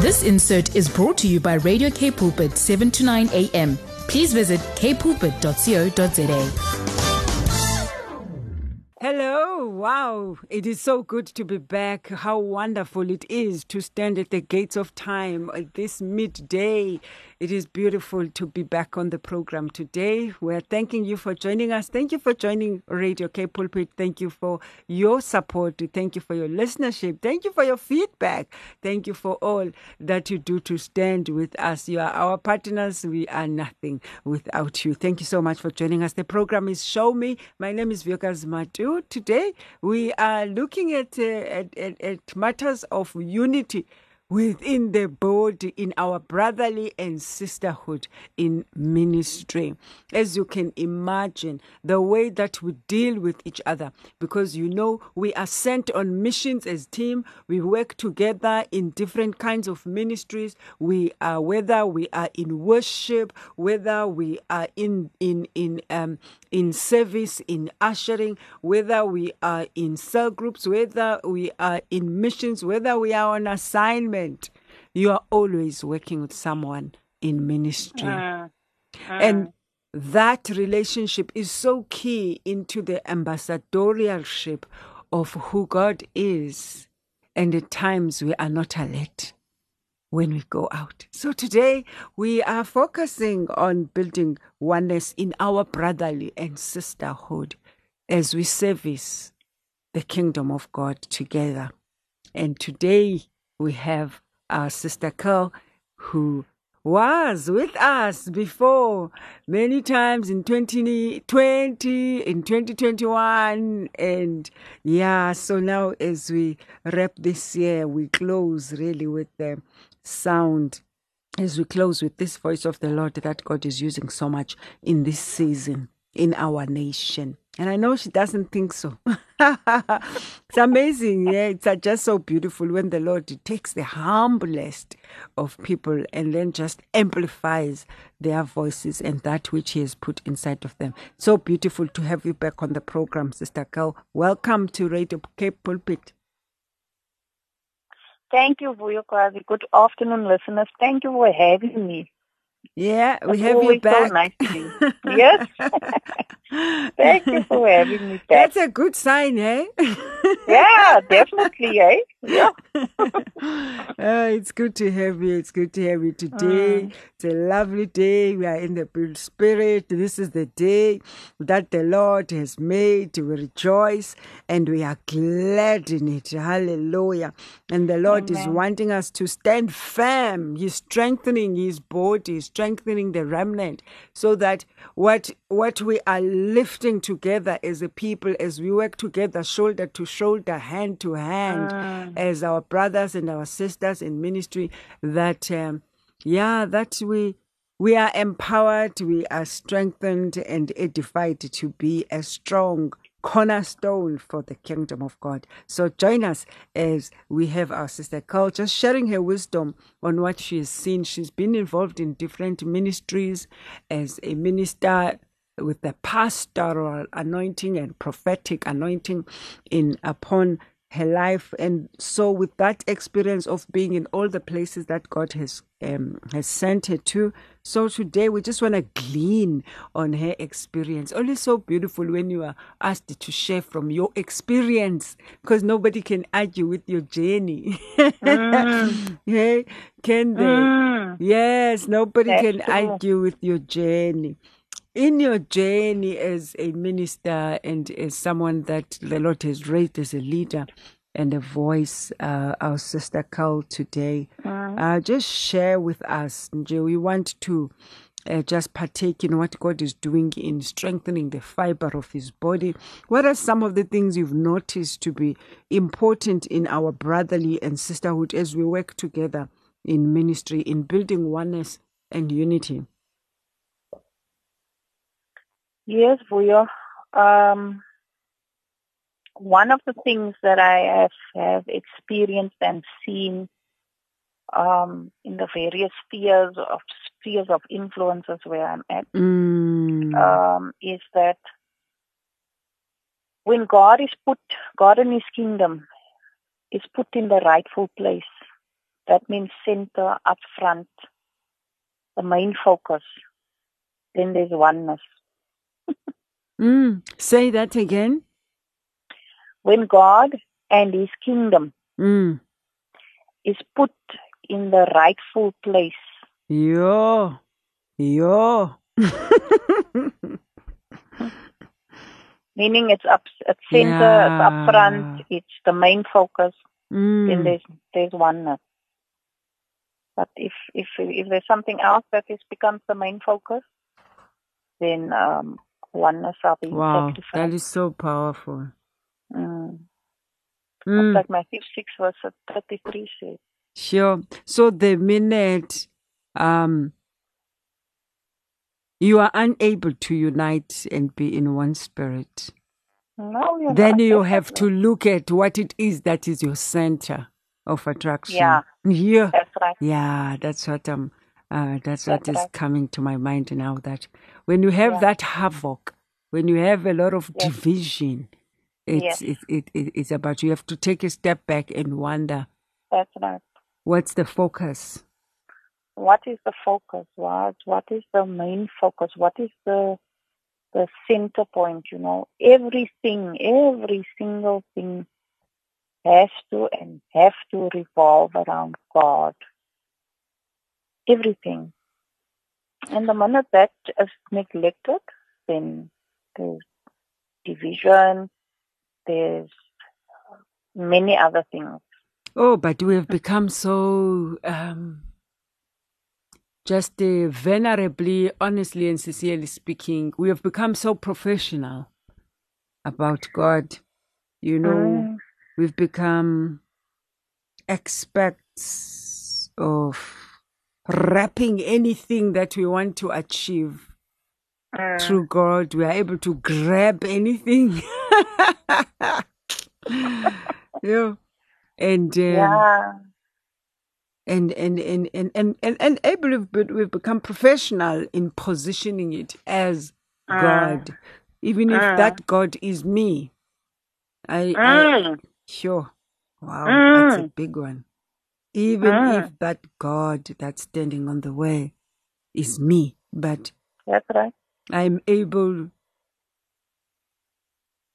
This insert is brought to you by Radio K Pulpit 7 to 9 a.m. Please visit kpulpit.co.za. Hello, wow, it is so good to be back. How wonderful it is to stand at the gates of time at this midday. It is beautiful to be back on the program today. We're thanking you for joining us. Thank you for joining Radio K Pulpit. Thank you for your support. Thank you for your listenership. Thank you for your feedback. Thank you for all that you do to stand with us. You are our partners. We are nothing without you. Thank you so much for joining us. The program is Show Me. My name is Vuyokazi Matu. Today we are looking at, uh, at, at, at matters of unity within the body, in our brotherly and sisterhood in ministry. As you can imagine, the way that we deal with each other, because you know, we are sent on missions as team. We work together in different kinds of ministries. We are whether we are in worship, whether we are in in in um in service, in ushering, whether we are in cell groups, whether we are in missions, whether we are on assignment, you are always working with someone in ministry. Uh, uh, And that relationship is so key into the ambassadorialship of who God is. And at times we are not alert when we go out. So today we are focusing on building oneness in our brotherly and sisterhood as we service the kingdom of God together. And today we have our sister Carl who was with us before many times in 2020, in 2021. And yeah, so now as we wrap this year, we close really with the sound as we close with this voice of the Lord that God is using so much in this season in our nation. And I know she doesn't think so. it's amazing. Yeah, it's uh, just so beautiful when the Lord takes the humblest of people and then just amplifies their voices and that which He has put inside of them. So beautiful to have you back on the program, Sister Cal. Welcome to Radio K Pulpit. Thank you, Vuyokazi. Good afternoon, listeners. Thank you for having me. Yeah, we It's have you back. So nice. Yes. Thank you for having me back. That's a good sign, eh? Yeah, definitely, eh? Yeah. Ah, it's good to have you. It's good to have you today. Mm. It's a lovely day. We are in the spirit. This is the day that the Lord has made. We rejoice and we are glad in it. Hallelujah. And the Lord is wanting us to stand firm. He's strengthening his body, strengthening the remnant, so that what what we are lifting together as a people, as we work together, shoulder to shoulder, hand to hand, Mm. as our brothers and our sisters in ministry, that um, yeah, that we we are empowered, we are strengthened and edified to be a strong cornerstone for the kingdom of God. So join us as we have our sister Carl just sharing her wisdom on what she has seen. She's been involved in different ministries as a minister with the pastoral anointing and prophetic anointing in upon her life. And so with that experience of being in all the places that god has um, has sent her to so today we just want to glean on her experience. Only so beautiful when you are asked to share from your experience because nobody can argue with your journey. Yeah can they? Mm. yes nobody That's can true. argue with your journey in your journey as a minister and as someone that the Lord has raised as a leader and a voice, uh, our sister Carl today, uh, just share with us. We want to uh, just partake in what God is doing in strengthening the fiber of His body. What are some of the things you've noticed to be important in our brotherly and sisterhood as we work together in ministry, in building oneness and unity? Yes, Vuyo. Um, one of the things that I have, have experienced and seen um, in the various spheres of spheres of influences where I'm at Mm. um, is that when God is put, God and His kingdom is put in the rightful place, that means center, up front, the main focus. Then there's oneness. Mm. Say that again. When God and His kingdom Mm. is put in the rightful place, Yo. Yo. meaning it's up, it's center, it's up front, it's the main focus. Then Mm. there's there's oneness. But if if if there's something else that is becomes the main focus, then um, oneness will be Wow. sacrificed. That is so powerful. Mm. Mm. Like Matthew 6 verse 33 says. Sure. So the minute um you are unable to unite and be in one spirit, No, then you have to look at what it is that is your center of attraction. Yeah. Yeah. That's right. Yeah, that's what um uh that's what That's coming to my mind now that when you have Yeah. that havoc, when you have a lot of Yes. division, it's Yes. it, it, it it's about you have to take a step back and wonder That's right. what's the focus. What is the focus? What what is the main focus? What is the the center point? You know, everything, every single thing has to and have to revolve around God. Everything. And the minute that is neglected, then there's division, there's many other things. Oh, but we have become so um, just uh, venerably, honestly, and sincerely speaking, we have become so professional about God. You know, Mm. we've become experts of wrapping anything that we want to achieve Mm. through God. We are able to grab anything. yeah. And um, Yeah. and and and and and and, and able we've, we've become professional in positioning it as Mm. God, even if Mm. that God is me. I, I Mm. sure, wow, that's a Mm. big one. Even Mm. if that God that's standing on the way is me, but That's right. I'm able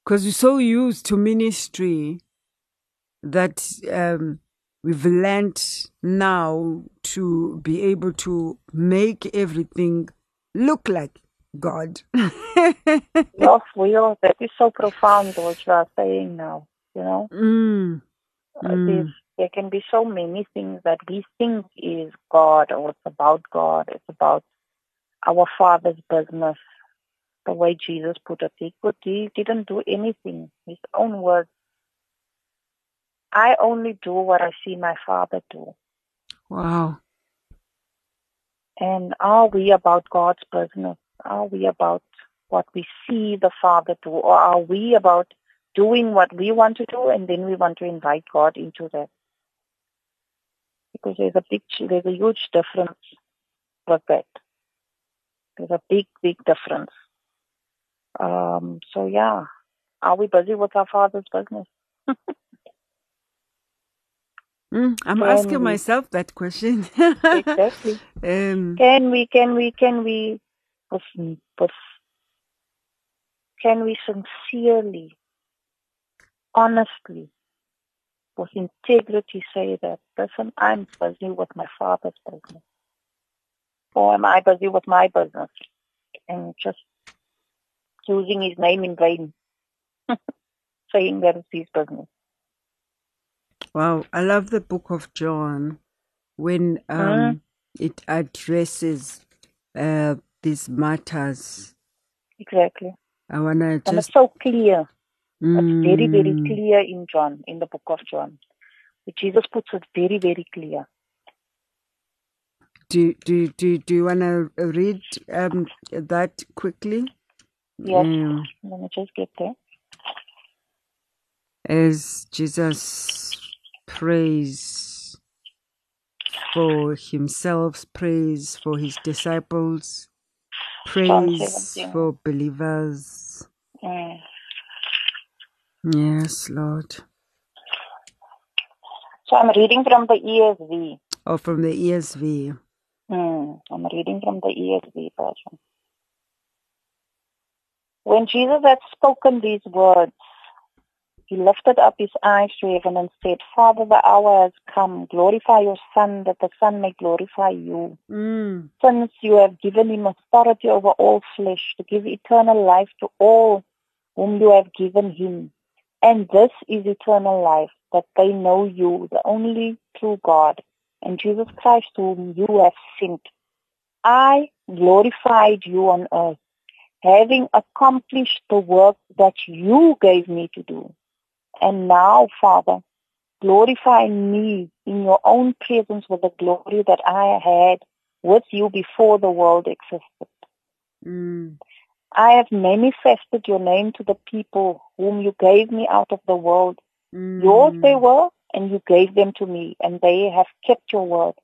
because we're so used to ministry that um, we've learned now to be able to make everything look like God. Yes, we are. That is so profound what you are saying now. You know, mm, Uh, Mm. there's, there can be so many things that we think is God or it's about God. It's about our Father's business. The way Jesus put it, he could, he didn't do anything. His own words. I only do what I see my Father do. wow. And are we about God's business? Are we about what we see the Father do? Or are we about doing what we want to do and then we want to invite God into that? Because there's a big, there's a huge difference with that. There's a big, big difference. Um, so yeah, are we busy with our Father's business? Mm, I'm Can asking we- myself that question. Exactly. um, Can we, can we, can we, with, with, can we sincerely, honestly, with integrity say that, listen, I'm busy with my father's business. Or am I busy with my business? And just using his name in vain. Saying that it's his business. Wow, I love the book of John when um, it addresses uh, these matters. Exactly. I wanna And just it's so clear. It's very, very Mm, clear in John, in the book of John. Jesus puts it very, very clear. do do do do you wanna read um that quickly? Yes. Um, Let me just get there. as Jesus prays for himself, prays for his disciples, prays for believers. Mm. Yes, Lord. So I'm reading from the ESV. Oh, from the ESV. Hmm, I'm reading from the ESV version. When Jesus had spoken these words, he lifted up his eyes to heaven and said, Father, the hour has come. Glorify your Son, that the Son may glorify you. Mm. Since you have given him authority over all flesh to give eternal life to all whom you have given him. And this is eternal life, that they know you, the only true God, and Jesus Christ whom you have sent. I glorified you on earth, having accomplished the work that you gave me to do. And now, Father, glorify me in your own presence with the glory that I had with you before the world existed. Mm. I have manifested your name to the people whom you gave me out of the world. Mm. Yours they were, and you gave them to me, and they have kept your word.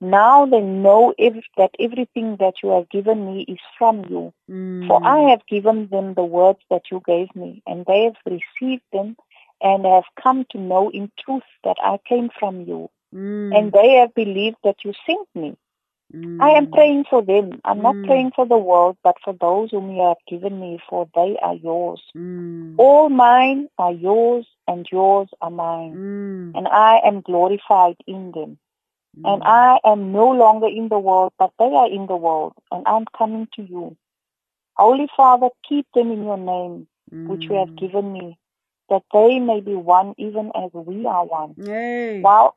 Now they know that everything that you have given me is from you. Mm. For I have given them the words that you gave me, and they have received them and have come to know in truth that I came from you, Mm. and they have believed that you sent me. Mm. I am praying for them. I'm not Mm. praying for the world, but for those whom you have given me, for they are yours. Mm. All mine are yours, and yours are mine, Mm. and I am glorified in them. And Mm. I am no longer in the world, but they are in the world, and I'm coming to you. Holy Father, keep them in your name, which you have Mm. given me, that they may be one even as we are one. Hey. While,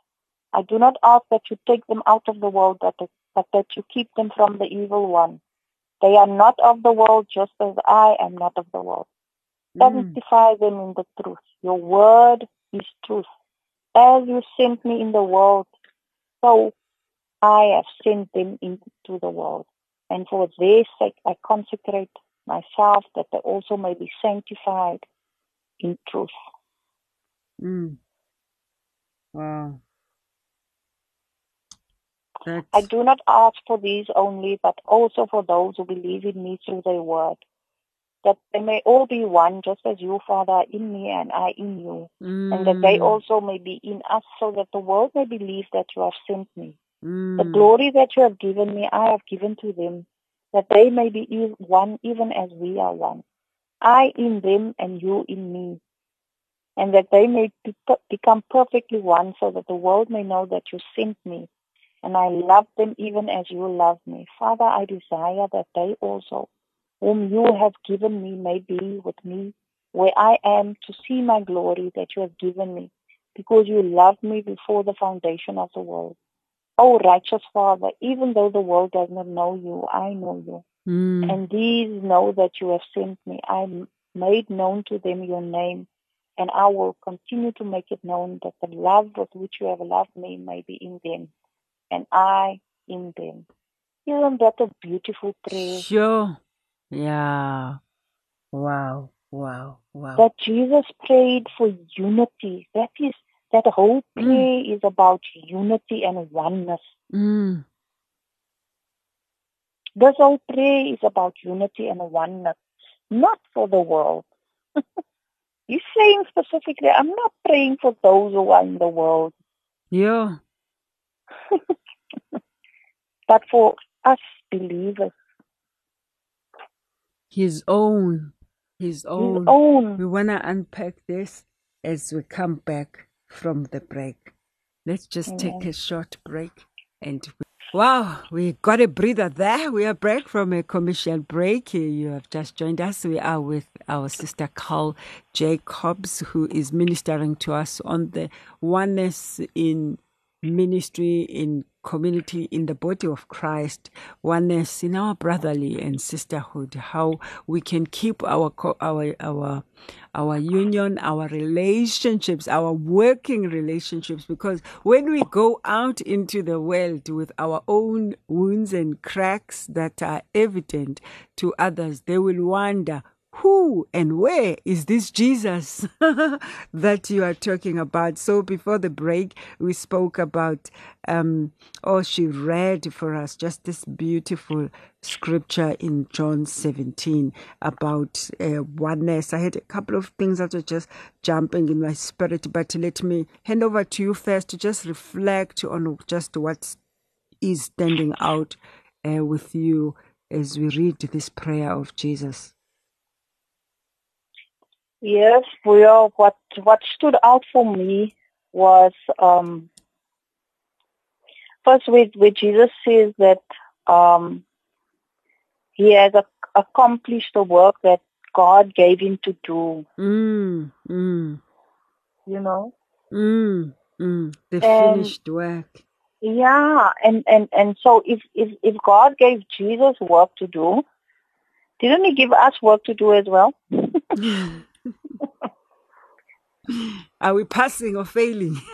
I do not ask that you take them out of the world, but that, you keep them from the evil one. They are not of the world, just as I am not of the world. Mm. Sanctify them in the truth. Your word is truth. As you sent me in the world, so I have sent them into the world. And for their sake I consecrate myself that they also may be sanctified in truth. Mm. Wow. That's I do not ask for these only, but also for those who believe in me through their word, that they may all be one, just as you, Father, are in me and I in you, and that they Mm. also may be in us, so that the world may believe that you have sent me. The Mm. glory that you have given me, I have given to them, that they may be one even as we are one. I in them and you in me, and that they may be, become perfectly one, so that the world may know that you sent me, and I love them even as you love me. Father, I desire that they also, whom you have given me, may be with me where I am to see my glory that you have given me, because you loved me before the foundation of the world. O righteous Father, even though the world does not know you, I know you. Mm. And these know that you have sent me. I made known to them your name, and I will continue to make it known that the love with which you have loved me may be in them, and I in them. Isn't that a beautiful prayer? Sure. Yeah. Wow. Wow. Wow. That Jesus prayed for unity. That is, that whole Mm. prayer is about unity and oneness. Mm. This whole prayer is about unity and oneness, not for the world. He's saying specifically, I'm not praying for those who are in the world, Yeah. but for us believers, His own. His his own. own. We want to unpack this as we come back from the break. Let's just take a short break and we- wow, we got a breather there. We are back from a commercial break. You have just joined us. We are with our sister Carl Jacobs, who is ministering to us on the oneness in ministry in community in the body of Christ, oneness in our brotherly and sisterhood, how we can keep our our our our union, our relationships, our working relationships because when we go out into the world with our own wounds and cracks that are evident to others, they will wonder who and where is this Jesus that you are talking about? So before the break, we spoke about, um, oh, she read for us just this beautiful scripture in John 17 about uh, oneness. I had a couple of things that were just jumping in my spirit, but let me hand over to you first to just reflect on just what is standing out uh, with you as we read this prayer of Jesus. Yes, well, what what stood out for me was um, first with where Jesus says that um, he has accomplished the work that God gave him to do. Mm, mm. You know? Mm, mm. The and, finished work. Yeah, and, and, and so if, if, if God gave Jesus work to do, didn't he give us work to do as well? Are we passing or failing?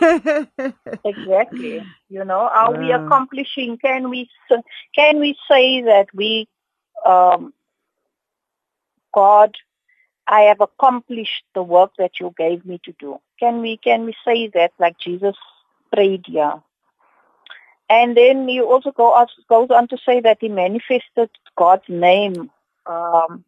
exactly. You know, are we accomplishing? Can we can we say that we, um, God, I have accomplished the work that you gave me to do? Can we can we say that like Jesus prayed here? And then he also go, goes on to say that he manifested God's name um,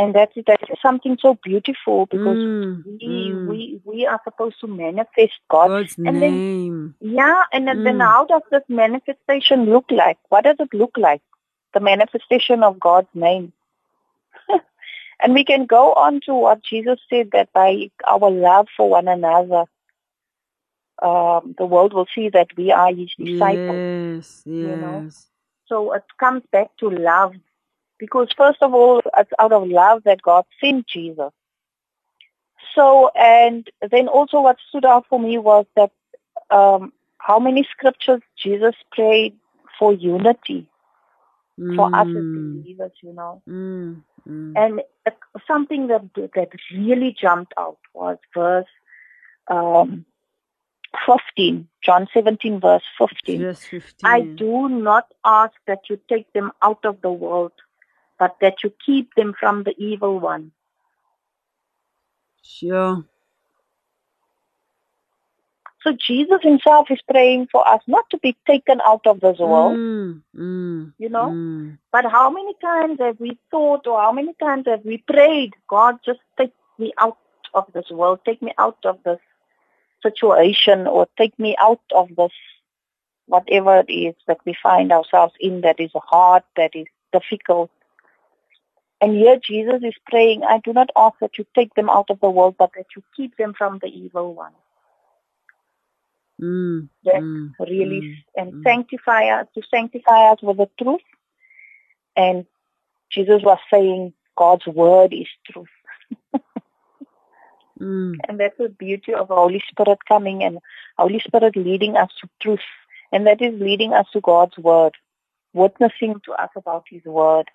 and that's that's something so beautiful because mm, we mm. we we are supposed to manifest God. God's and name. Then, yeah, and then, mm. then how does this manifestation look like? What does it look like? The manifestation of God's name. and we can go on to what Jesus said that by our love for one another, um, the world will see that we are His disciples. Yes, yes. You know? So it comes back to love because first of all, it's out of love that God sent Jesus. So, and then also what stood out for me was that um, how many scriptures Jesus prayed for unity mm. for us as mm. believers, you know. Mm. Mm. And something that that really jumped out was verse um, 15, John 17, verse 15. Yes, 15. I do not ask that you take them out of the world, but that you keep them from the evil one. Sure. So Jesus himself is praying for us not to be taken out of this world, mm, mm, you know. Mm. But how many times have we thought or how many times have we prayed, God, just take me out of this world, take me out of this situation or take me out of this whatever it is that we find ourselves in that is hard, that is difficult. And here Jesus is praying, I do not ask that you take them out of the world, but that you keep them from the evil one. Mm, that mm, really mm, and mm. sanctify us to sanctify us with the truth. And Jesus was saying God's word is truth. Mm. And that's the beauty of the Holy Spirit coming and Holy Spirit leading us to truth. And that is leading us to God's word, witnessing to us about his word.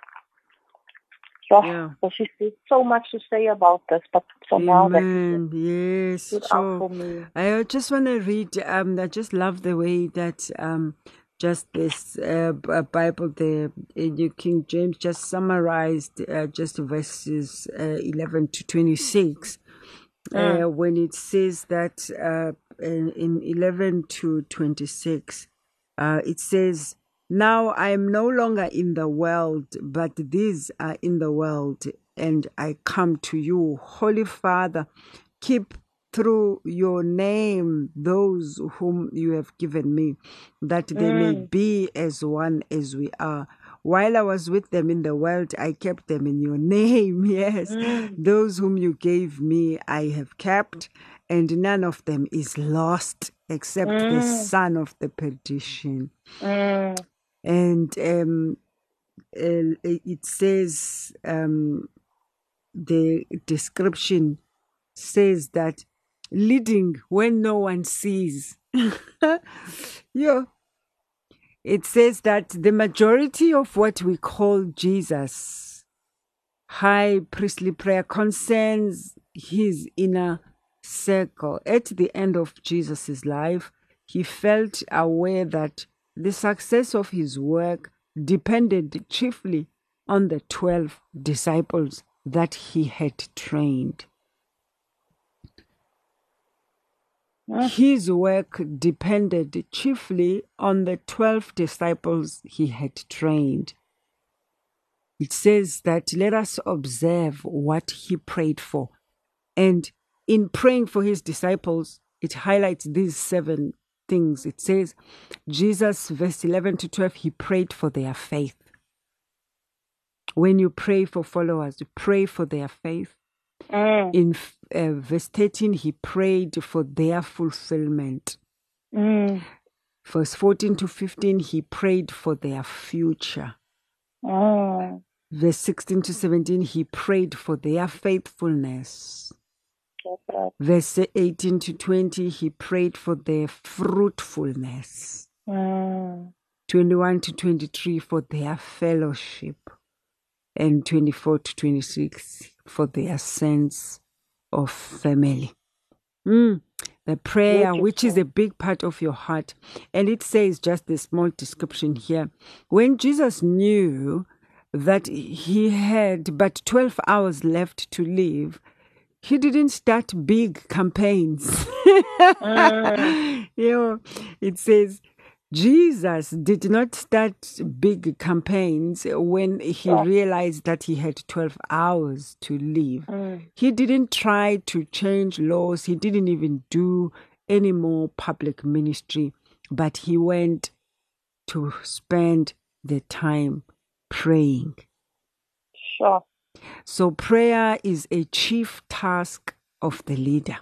So, Yeah. so she said so much to say about this, but for now that Amen. Yes, sure. for me. I just want to read. Um, I just love the way that um, just this uh, uh, Bible, the New King James, just summarized uh, just verses uh, eleven to twenty six. Uh, when it says that uh, in, in 11 to 26, uh, it says, Now I am no longer in the world, but these are in the world, and I come to you. Holy Father, keep through your name those whom you have given me, that they may mm. be as one as we are. While I was with them in the world, I kept them in your name. Yes. Mm. Those whom you gave me, I have kept, and none of them is lost except the mm. son of the perdition. And um, uh, it says, um, the description says that leading when no one sees. yeah. it says that the majority of what we call Jesus, high priestly prayer, concerns his inner circle. At the end of Jesus' life, he felt aware that the success of his work depended chiefly on the 12 disciples that he had trained. Ah. His work depended chiefly on the 12 disciples he had trained. It says that let us observe what he prayed for. And in praying for his disciples, it highlights these seven things. It says, Jesus, verse 11 to 12, he prayed for their faith. When you pray for followers, you pray for their faith. Mm. In uh, verse 13, he prayed for their fulfillment. Mm. Verse 14 to 15, he prayed for their future. Mm. Verse 16 to 17, he prayed for their faithfulness. Verse 18 to 20, he prayed for their fruitfulness. Mm. 21 to 23, for their fellowship. And 24 to 26, for their sense of family. Mm, the prayer, which is a big part of your heart. And it says just a small description here. When Jesus knew that he had but 12 hours left to live, he didn't start big campaigns. you know, it says, Jesus did not start big campaigns when he realized that he had 12 hours to live. Mm. He didn't try to change laws, he didn't even do any more public ministry, but he went to spend the time praying. Sure. So, prayer is a chief task of the leader.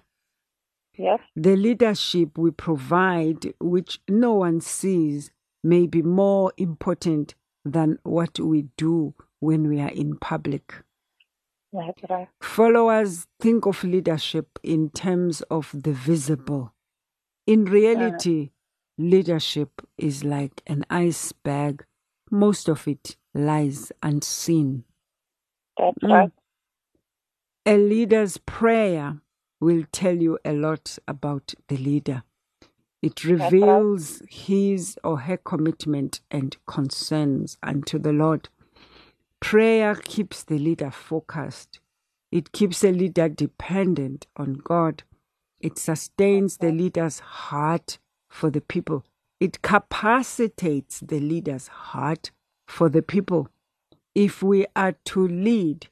Yes. The leadership we provide, which no one sees, may be more important than what we do when we are in public. That's right. Followers think of leadership in terms of the visible. In reality, leadership is like an iceberg, most of it lies unseen. That's Mm. right. A leader's prayer will tell you a lot about the leader. It right. reveals his or her commitment and concerns unto the Lord. Prayer keeps the leader focused. It keeps a leader dependent on God. It sustains the leader's heart for the people. It capacitates the leader's heart for the people. If we are to lead,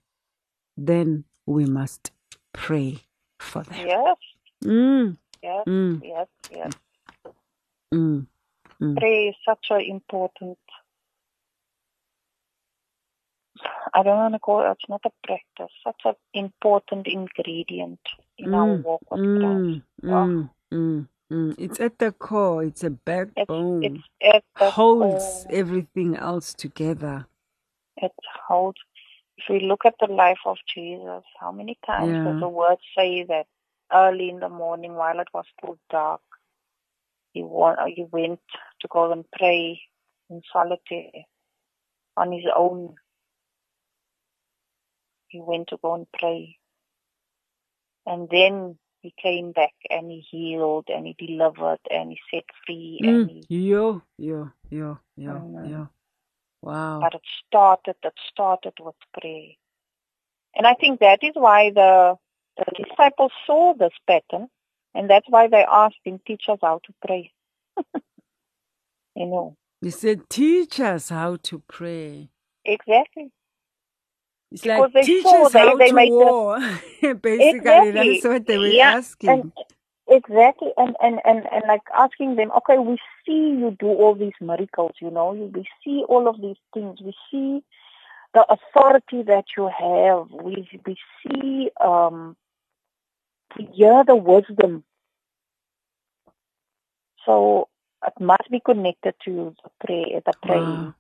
then we must pray for them. Yes. Mm, Yes. mm, Yes. Yes. mm, mm. Prayer is such an important. I don't want to call it. It's not a practice. Such an important ingredient in our Mm, walk with Christ. Mm, mm, mm, mm. It's at the core. It's a It's backbone. it's the holds core. everything else together. It holds. If we look at the life of Jesus, how many times Yeah. does the word say that early in the morning, while it was still dark, he uh, he went to go and pray in solitude on his own. He went to go and pray, and then he came back and he healed and he delivered and he set free and Mm. he. Yo, yo, yo, yo, yo. Wow. But it started. It started with prayer, and I think that is why the the disciples saw this pattern, and that's why they asked him, "Teach us how to pray." you know He said, teach us how to pray. exactly. It's Because like, they teach saw us they- how they to made the- war. Basically, Exactly. that's what they were Yeah, asking. And exactly, and, and and and like asking them, okay, we see you do all these miracles, you know, we see all of these things, we see the authority that you have, we we see, um, we hear the wisdom. So it must be connected to the prayer, the praying, Wow.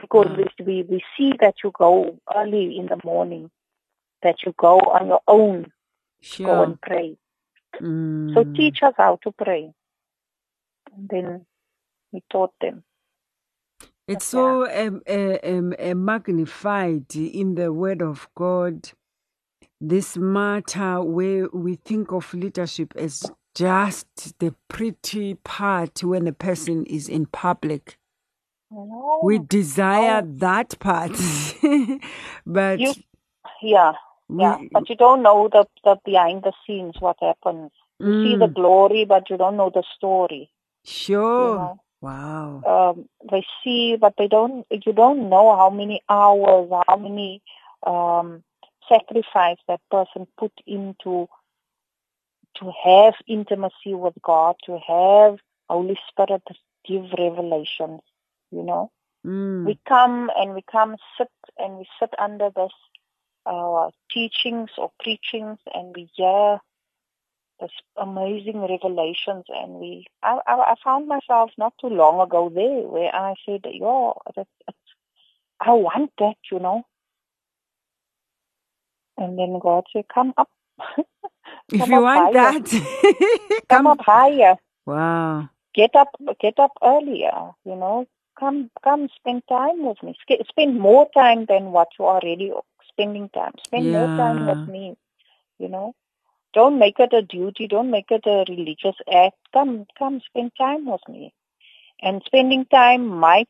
because Wow. we, we see that you go early in the morning, that you go on your own, go Sure. and pray. Mm. So teach us how to pray. And then he taught them. It's so um, um, magnified in the Word of God. This matter where we think of leadership as just the pretty part when a person is in public. We desire no. that part, but You, yeah, yeah. But you don't know the, the behind the scenes what happens. You see the Mm, glory, but you don't know the story. sure. know. Wow. Um, they see, but they don't. You don't know how many hours, how many um, sacrifice that person put into to have intimacy with God, to have Holy Spirit give revelations. You know. Mm, we come and we come sit and we sit under this uh, teachings or preachings and we hear this amazing revelations and we I, I, I found myself not too long ago there where I said, yo, I want that, you know. And then God said, come up. if you want higher. that, Come up higher. Wow. Get up, get up earlier, you know. Come, come spend time with me. Spend more time than what you are already spending time. Spend more time with me, you know. Don't make it a duty. Don't make it a religious act. Come, come spend time with me. And spending time might,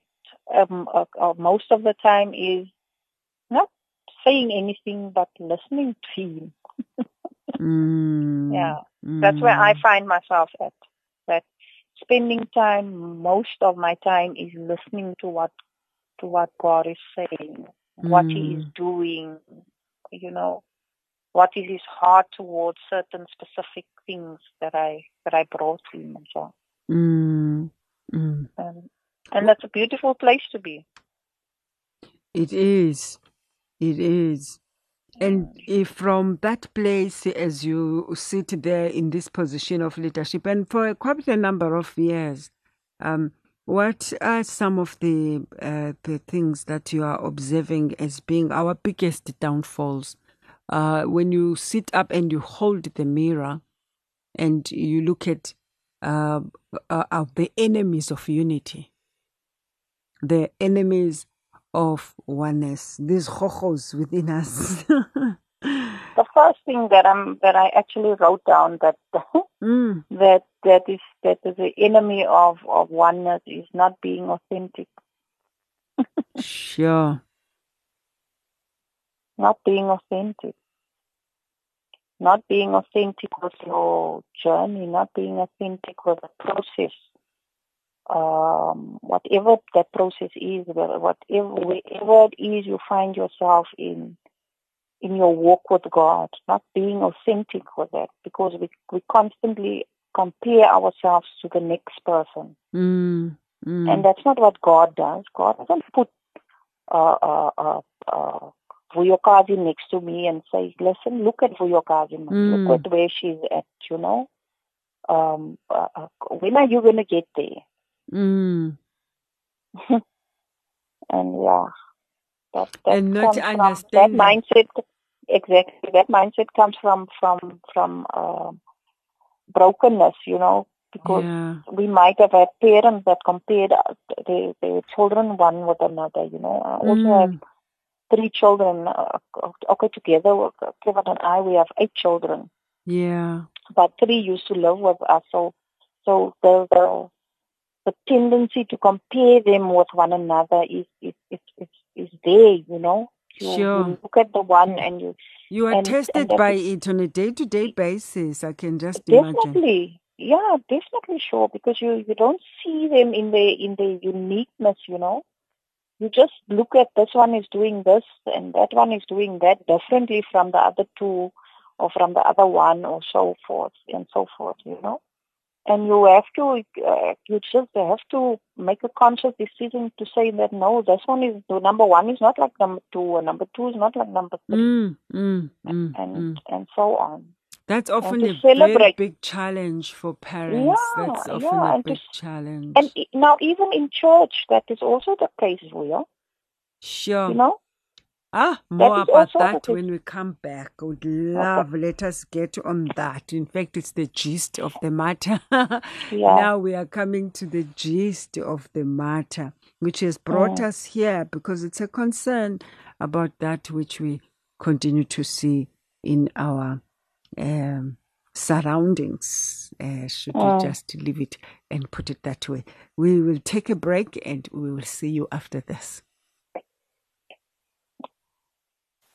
um, uh, uh, most of the time is not saying anything but listening to him. Mm, Yeah. That's where I mm, find myself at. That spending time, most of my time is listening to what to what God is saying, what He is mm, doing, you know, what is His heart towards certain specific things that I that I brought to Him and so on. mm, mm. And, and that's a beautiful place to be. It is. It is. And if from that place, as you sit there in this position of leadership, and for quite a number of years, um, what are some of the uh, the things that you are observing as being our biggest downfalls? Uh, when you sit up and you hold the mirror, and you look at uh, uh, uh, the enemies of unity, the enemies of oneness, these hochos within us. The first thing that I'm that I actually wrote down that mm, that that is that is the enemy of of oneness is not being authentic, sure. not being authentic. not being authentic with your journey, not being authentic with the process, um, whatever that process is, whatever wherever it is you find yourself in in your walk with God, not being authentic with that, because we we constantly compare ourselves to the next person, Mm, mm, and that's not what God does. God doesn't put uh, uh, uh, uh, Vuyokazi next to me and say, listen, look at Vuyokazi. Mm. look at where she's at, you know. Um, uh, uh, when are you going to get there? mm. And yeah, that, that And not from, that mindset, exactly, that mindset comes from, from, from uh, brokenness, you know, because Yeah. we might have had parents that compared uh, their, their children one with another, you know. I also have Mm, three children. Uh, okay, together, Kevin and I, we have eight children, yeah. but three used to live with us. So, so the the, the tendency to compare them with one another is is is is, is there. You know, you, Sure. you look at the one and you You are and- and tested that by is- it on a day to day basis. I can just imagine. definitely, yeah, definitely sure because you you don't see them in the in the uniqueness. You know. You just look at this one is doing this and that one is doing that differently from the other two or from the other one or so forth and so forth, you know. And you have to, uh, you just have to make a conscious decision to say that no, this one is, the number one is not like number two or number two is not like number three Mm, mm, mm, and, mm. and so on. That's often to a very celebrate. big challenge for parents. Yeah, That's often yeah, a to big s- challenge. And now even in church, that is also the case, Vuya, sure. you know. Ah, more about that when we come back. I would love. Okay. Let us get on that. In fact, it's the gist of the matter. yeah. Now we are coming to the gist of the matter, which has brought mm. us here because it's a concern about that which we continue to see in our um, surroundings. Uh, should mm. we just leave it and put it that way? We will take a break and we will see you after this.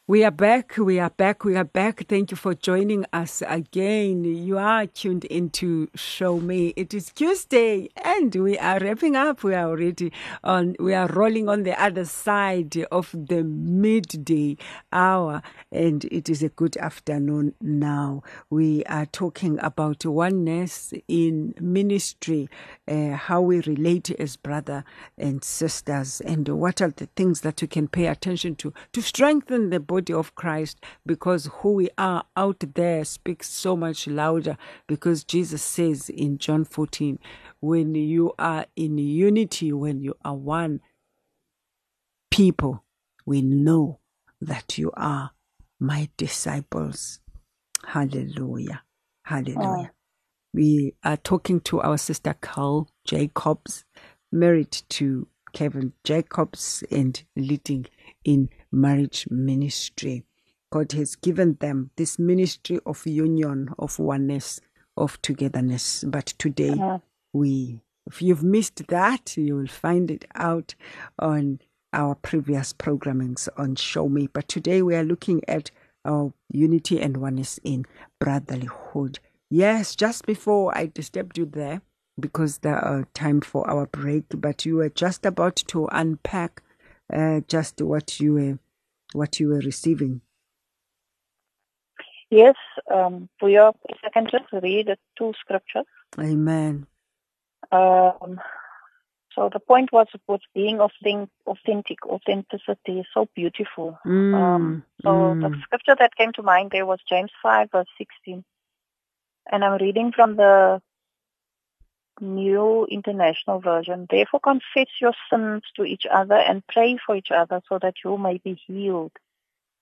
We are back. We are back. We are back. Thank you for joining us again. You are tuned into Show Me. It is Tuesday and we are wrapping up. We are already on, we are rolling on the other side of the midday hour and it is a good afternoon now. We are talking about oneness in ministry, uh, how we relate as brother and sisters and what are the things that we can pay attention to to strengthen the body of Christ because who we are out there speaks so much louder because Jesus says in John 14 when you are in unity when you are one people we know that you are my disciples. Hallelujah. Hallelujah. Oh. we are talking to our sister Cyile Jacobs married to Kevin Jacobs and leading in marriage ministry. God has given them this ministry of union, of oneness, of togetherness. But today, uh-huh. we, if you've missed that, you will find it out on our previous programmings on Show Me. But today, we are looking at our unity and oneness in brotherlyhood. Yes, just before I disturbed you there, because the uh, time for our break, but you were just about to unpack uh, just what you were what you were receiving. Yes, um, for your, if I can just read the two scriptures. Amen. Um, so the point was with being of thing authentic, authenticity is so beautiful. Mm, um, so mm. the scripture that came to mind there was James 5 verse 16. And I'm reading from the New International Version. Therefore confess your sins to each other and pray for each other so that you may be healed.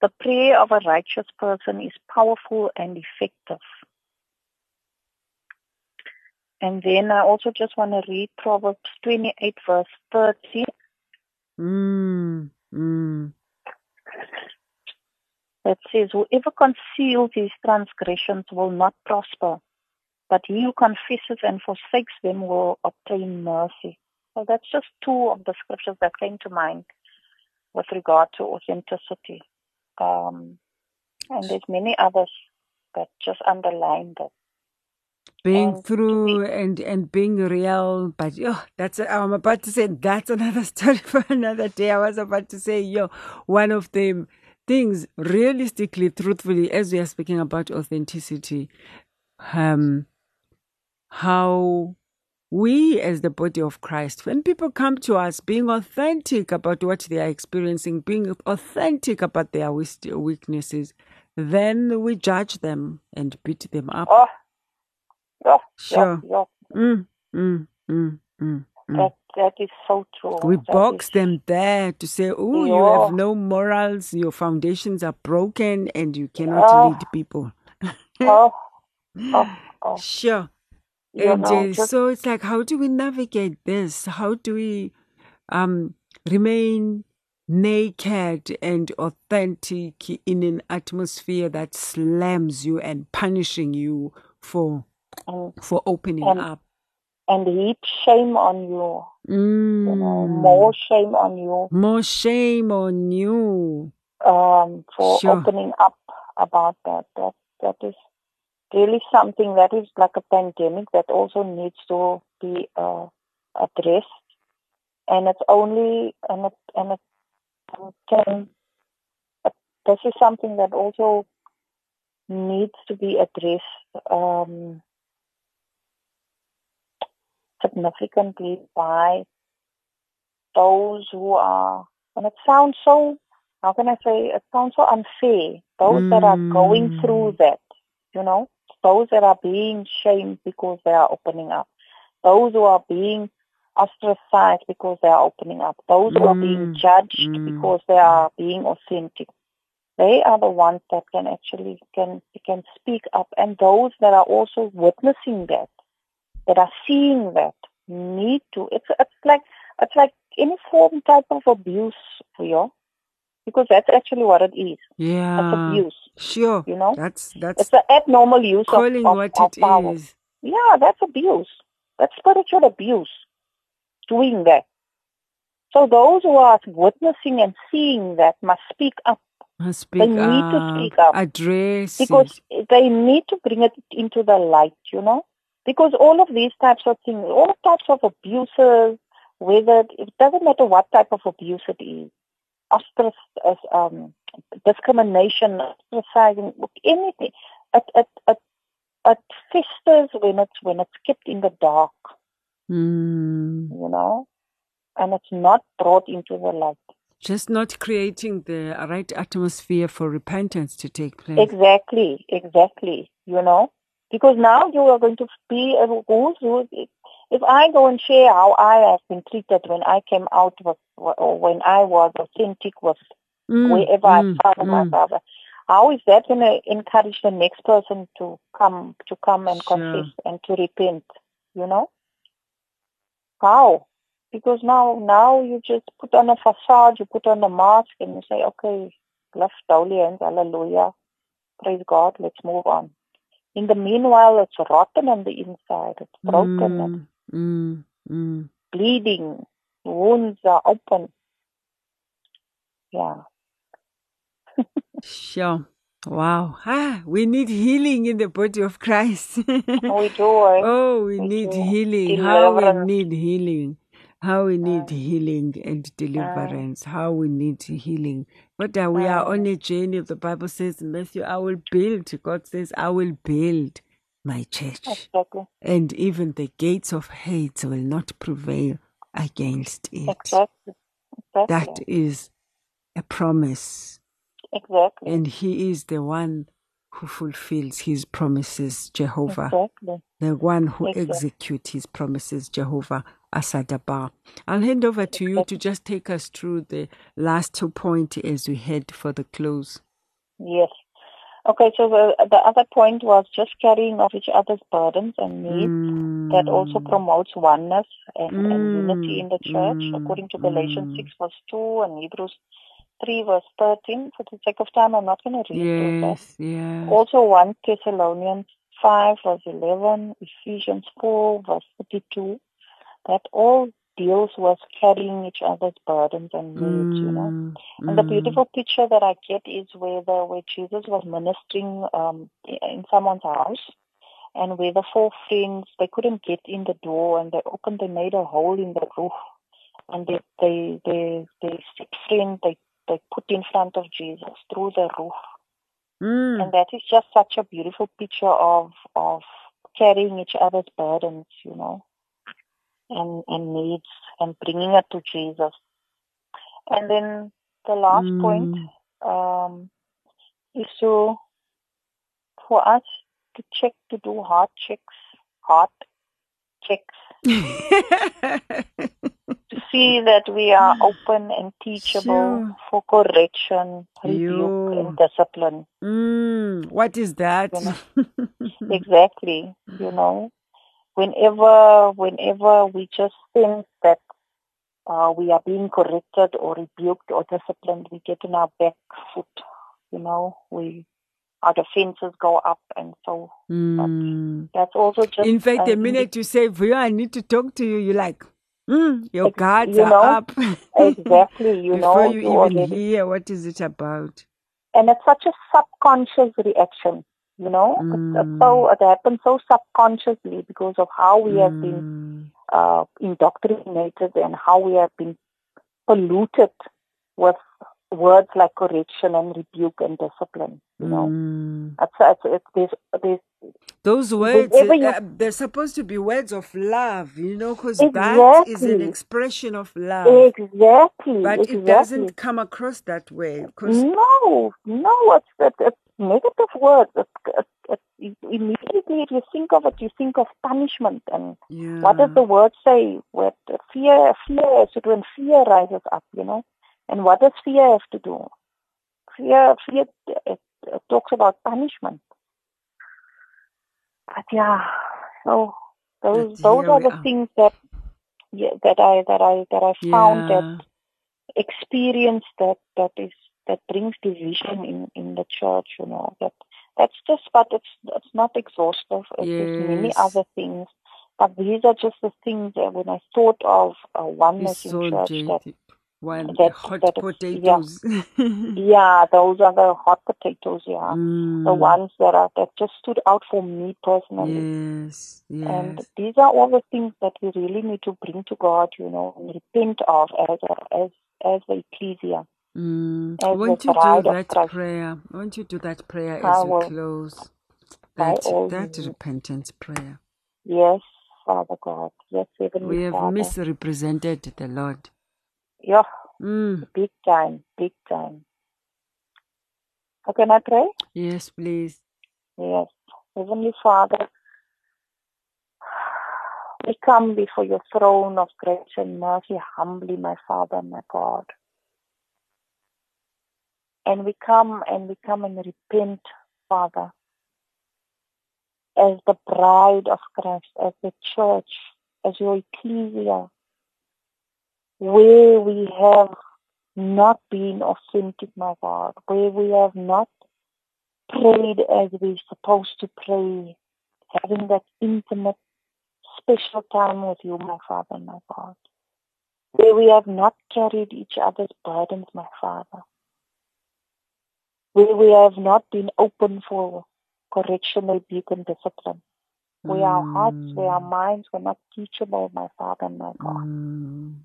The prayer of a righteous person is powerful and effective. And then I also just want to read Proverbs 28 verse 30. Mm, mm. That says, whoever conceals his transgressions will not prosper but he who confesses and forsakes them will obtain mercy. So that's just two of the scriptures that came to mind with regard to authenticity. Um, and there's many others that just underline that. Being and be, and and being real, but yo, that's I'm about to say that's another story for another day. I was about to say yo, one of the things realistically, truthfully, as we are speaking about authenticity, um, how we as the body of Christ, when people come to us being authentic about what they are experiencing, being authentic about their weaknesses, then we judge them and beat them up. Oh, yeah, sure. Yeah, yeah. Mm, mm, mm, mm, mm. That, that is so true. We that box is... them there to say, oh, you have no morals, your foundations are broken, and you cannot oh. lead people. oh. Oh. Oh. Sure. And know, just... so it's like, how do we navigate this? How do we um, remain naked and authentic in an atmosphere that slams you and punishing you for for opening and, up? And heap shame on you. Mm. You know, mm. more shame on you. More shame on you. Um, for sure. opening up about that. That that is really something that is like a pandemic that also needs to be uh, addressed. And it's only, and it, and it can, this is something that also needs to be addressed um, significantly by those who are, and it sounds so, how can I say, it sounds so unfair, those mm. that are going through mm. that, you know, those that are being shamed because they are opening up, those who are being ostracized because they are opening up. Those who are being Mm, judged mm. because they are being authentic. They are the ones that can actually can can speak up, and those that are also witnessing that, that are seeing that, need to. It's it's like it's like any form type of abuse for you, because that's actually what it is. Yeah, It's abuse. Sure. You know? That's that's It's the abnormal use of, calling of, what of it power. is. Yeah, that's abuse. That's spiritual abuse. Doing that. So those who are witnessing and seeing that must speak up Must Speak They need to up. speak up. Address because it. they need to bring it into the light, you know? Because all of these types of things, all types of abuses, whether it doesn't matter what type of abuse it is, ostrac, uh, um, discrimination, ostracizing, anything, it, it, it, it festers when it's when it's kept in the dark, Mm. you know, and it's not brought into the light. Just not creating the right atmosphere for repentance to take place. Exactly, exactly. You know, because now you are going to be a who's who. If I go and share how I have been treated when I came out with, or when I was authentic with Mm, wherever mm, I found my mm. brother, how is that going to encourage the next person to come to come and Sure. confess and to repent? You know, how? Because now now you just put on a facade, you put on a mask, and you say, okay, left holy hands, hallelujah, praise God, let's move on. In the meanwhile, it's rotten on the inside, it's broken, Mm, mm, mm. bleeding, wounds are open. Yeah. Sure. Wow. Ah, we need healing in the body of Christ. We do, eh? oh, we We need do. healing. How we need healing. How we need healing and deliverance. How we need healing. But uh, we are on a journey. The Bible says Matthew, I will build. God says, I will build my church. Exactly. And even the gates of hate will not prevail against it. Exactly. Exactly. That is a promise. exactly. And He is the one who fulfills His promises, Jehovah. Exactly. The one who Exactly. executes His promises, Jehovah Asadaba. I'll hand over to you to just take us through the last two points as we head for the close. Yes. Okay, so the, the other point was just carrying of each other's burdens and needs. That also Mm. promotes oneness and, and unity Mm, in the church, mm, according to Galatians mm. 6 verse 2 and Hebrews 3 verse 13. For the sake of time, I'm not going to read through that. Yes, yes. Also 1 Thessalonians 5 verse 11, Ephesians 4 verse 32. That all deals with carrying each other's burdens and needs, you know. Mm, And the mm. beautiful picture that I get is where the where Jesus was ministering um, in someone's house, and where the four friends they couldn't get in the door, and they opened, they made a hole in the roof, and they they they they sick friend they they put in front of Jesus through the roof, Mm. and that is just such a beautiful picture of of carrying each other's burdens, you know, and and needs, and bringing it to Jesus. And then the last point Mm. um, is to for us to check to do heart checks, heart checks to see that we are open and teachable Sure. for correction, rebuke, and discipline. Mm, what is that? You Exactly. You know, whenever whenever we just think that uh, we are being corrected or rebuked or disciplined, we get on our back foot. You know, we our defenses go up, and so Mm. that's also just In fact, the minute you say, Vuyo, I need to talk to you, you're like, mm, your Ex- guards you are know, up. exactly, you Before know, you you even already hear what is it about. and it's such a subconscious reaction. You know, it's, it's so it happens so subconsciously because of how we have been Mm. uh, indoctrinated and how we have been polluted with words like correction and rebuke and discipline. You know, Mm. it's, it's, it's, there's, there's Those words you, uh, they're supposed to be words of love, you know, because that is an expression of love. exactly, But exactly. it doesn't come across that way. Because No, no, it's, it's, it's negative words. It's, it's, it's, immediately if you think of it, you think of punishment. And Yeah. what does the word say? With fear, fear is when fear rises up, you know. And what does fear have to do? Fear, fear it, it talks about punishment. But yeah, so those those are the are. things that yeah, that I that I that I found that experience that that is that brings division in in the church you know that that's just but it's it's not exhaustive it's just many other things but these are just the things that when i thought of uh, It's oneness in so church that One that- hot that potatoes. yeah those are the hot potatoes yeah Mm. the ones that are that just stood out for me personally Yes. and these are all the things that we really need to bring to God, you know, and repent of as a, as as the ecclesia. Mm. as Won't the you do that prayer? Won't you to do that prayer I as we close? That that means. repentance prayer. Yes, Father God. Yes, Heavenly We have Father. misrepresented the Lord. Yeah, Mm. big time, big time. How can I pray? Yes, please. Yes. Heavenly Father, we come before your throne of grace and mercy humbly, my Father my God. And we come and we come and repent, Father, as the bride of Christ, as the church, as your ecclesia, where we have not been authentic, my God, where we have not prayed as we're supposed to pray, having that intimate, special time with you, my Father my God, where we have not carried each other's burdens, my Father, where we have not been open for correctional rebuke and discipline, where our hearts, where our Mm. minds were not teachable, my Father my God. Mm.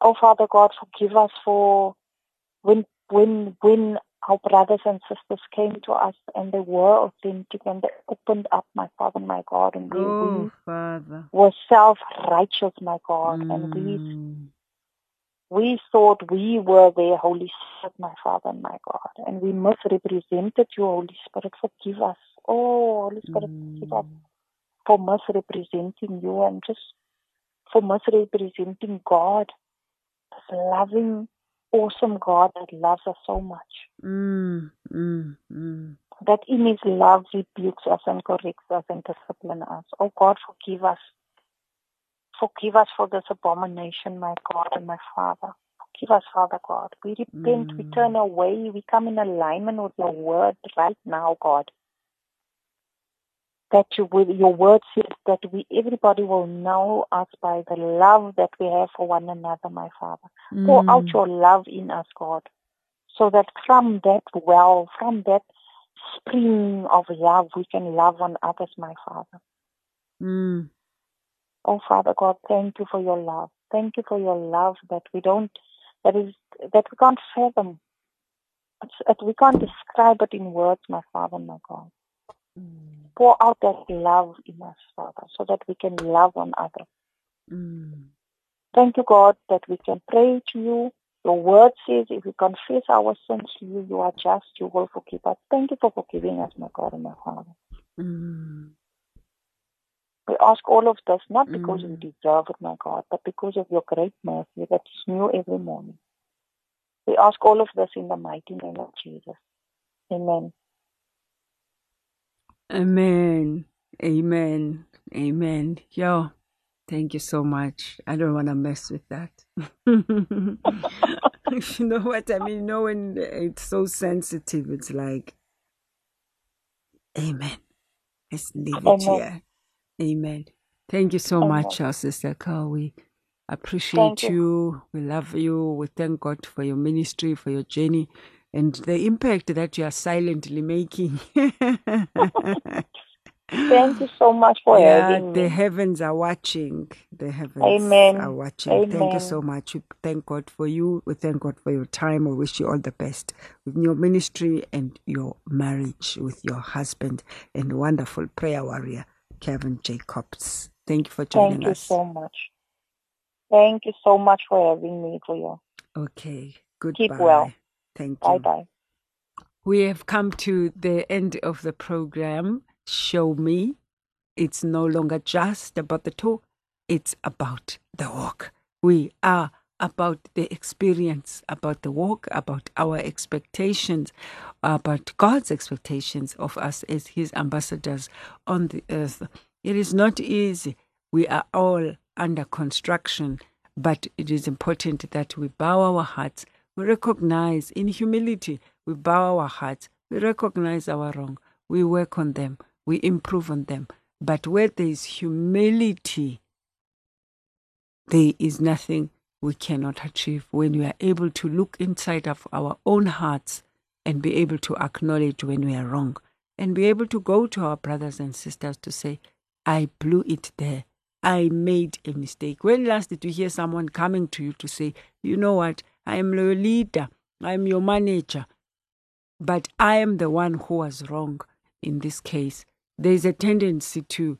Oh, Father God, forgive us for when when when our brothers and sisters came to us and they were authentic and they opened up, my Father, and my God, and we, Oh, Father. were self-righteous, my God, and we Mm. we thought we were their Holy Spirit, my Father and my God, and we misrepresented you, Holy Spirit. Forgive us, oh Holy Spirit, forgive us Mm. for misrepresenting you and just for misrepresenting God, loving, awesome God that loves us so much. Mm. Mm. Mm. That in His love rebukes us and corrects us and disciplines us. Oh God, forgive us. Forgive us for this abomination, my God and my Father. Forgive us, Father God. We repent, we Mm. turn away, we come in alignment with your word right now, God. That you will, your word says that we everybody will know us by the love that we have for one another, my Father. Pour out Mm. your love in us, God, so that from that well, from that spring of love, we can love on others, my Father. Mm. Oh, Father God, thank you for your love. Thank you for your love that we don't, that is, that we can't fathom. It's, that we can't describe it in words, my Father, my God. Mm. Pour out that love in us, Father, so that we can love one another. Mm. Thank you, God, that we can pray to you. Your word says if we confess our sins to you, you are just, you will forgive us. Thank you for forgiving us, my God and my Father. Mm. We ask all of this not because we Mm. deserve it, my God, but because of your great mercy that is new every morning. We ask all of this in the mighty name of Jesus. Amen. Amen. Amen. Amen. Yo, thank you so much. I don't want to mess with that. you know what I mean? Knowing it's so sensitive, it's like, Amen. Let's leave it Amen. here. Amen. Thank you so Amen. much, our sister Cyile. We appreciate Thank you. you. We love you. We thank God for your ministry, for your journey, and the impact that you are silently making. Thank you so much for yeah, having me. the heavens are watching. The heavens Amen. are watching. Thank you so much. We thank God for you. We thank God for your time. We wish you all the best with your ministry and your marriage with your husband and wonderful prayer warrior, Kevin Jacobs. Thank you for joining us. Thank you so much. Thank you so much for having me, for you. Okay. Keep Goodbye. well. Thank you. Bye you. bye. We have come to the end of the program. Show me. It's no longer just about the talk, it's about the walk. We are about the experience, about the walk, about our expectations, about God's expectations of us as His ambassadors on the earth. It is not easy. We are all under construction, but it is important that we bow our hearts. We recognize in humility, we bow our hearts. We recognize our wrong. We work on them. We improve on them. But where there is humility, there is nothing we cannot achieve when we are able to look inside of our own hearts and be able to acknowledge when we are wrong and be able to go to our brothers and sisters to say, I blew it there. I made a mistake. When last did you hear someone coming to you to say, you know what, I am your leader, I am your manager, but I am the one who was wrong in this case? There is a tendency to,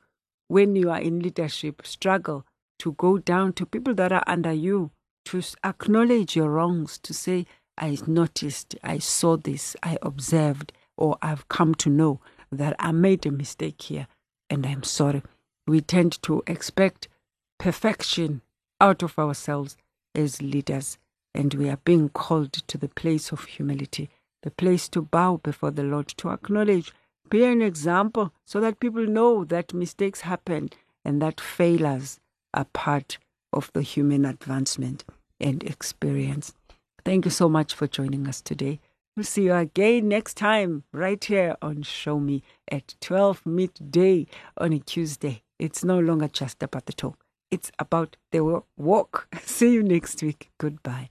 when you are in leadership, struggle to go down to people that are under you, to acknowledge your wrongs, to say, I noticed, I saw this, I observed, or I've come to know that I made a mistake here and I'm sorry. We tend to expect perfection out of ourselves as leaders, and we are being called to the place of humility, the place to bow before the Lord, to acknowledge, be an example so that people know that mistakes happen and that failures are part of the human advancement and experience. Thank you so much for joining us today. We'll see you again next time right here on Show Me at 12 midday on a Tuesday. It's no longer just about the talk, it's about the walk. See you next week. Goodbye.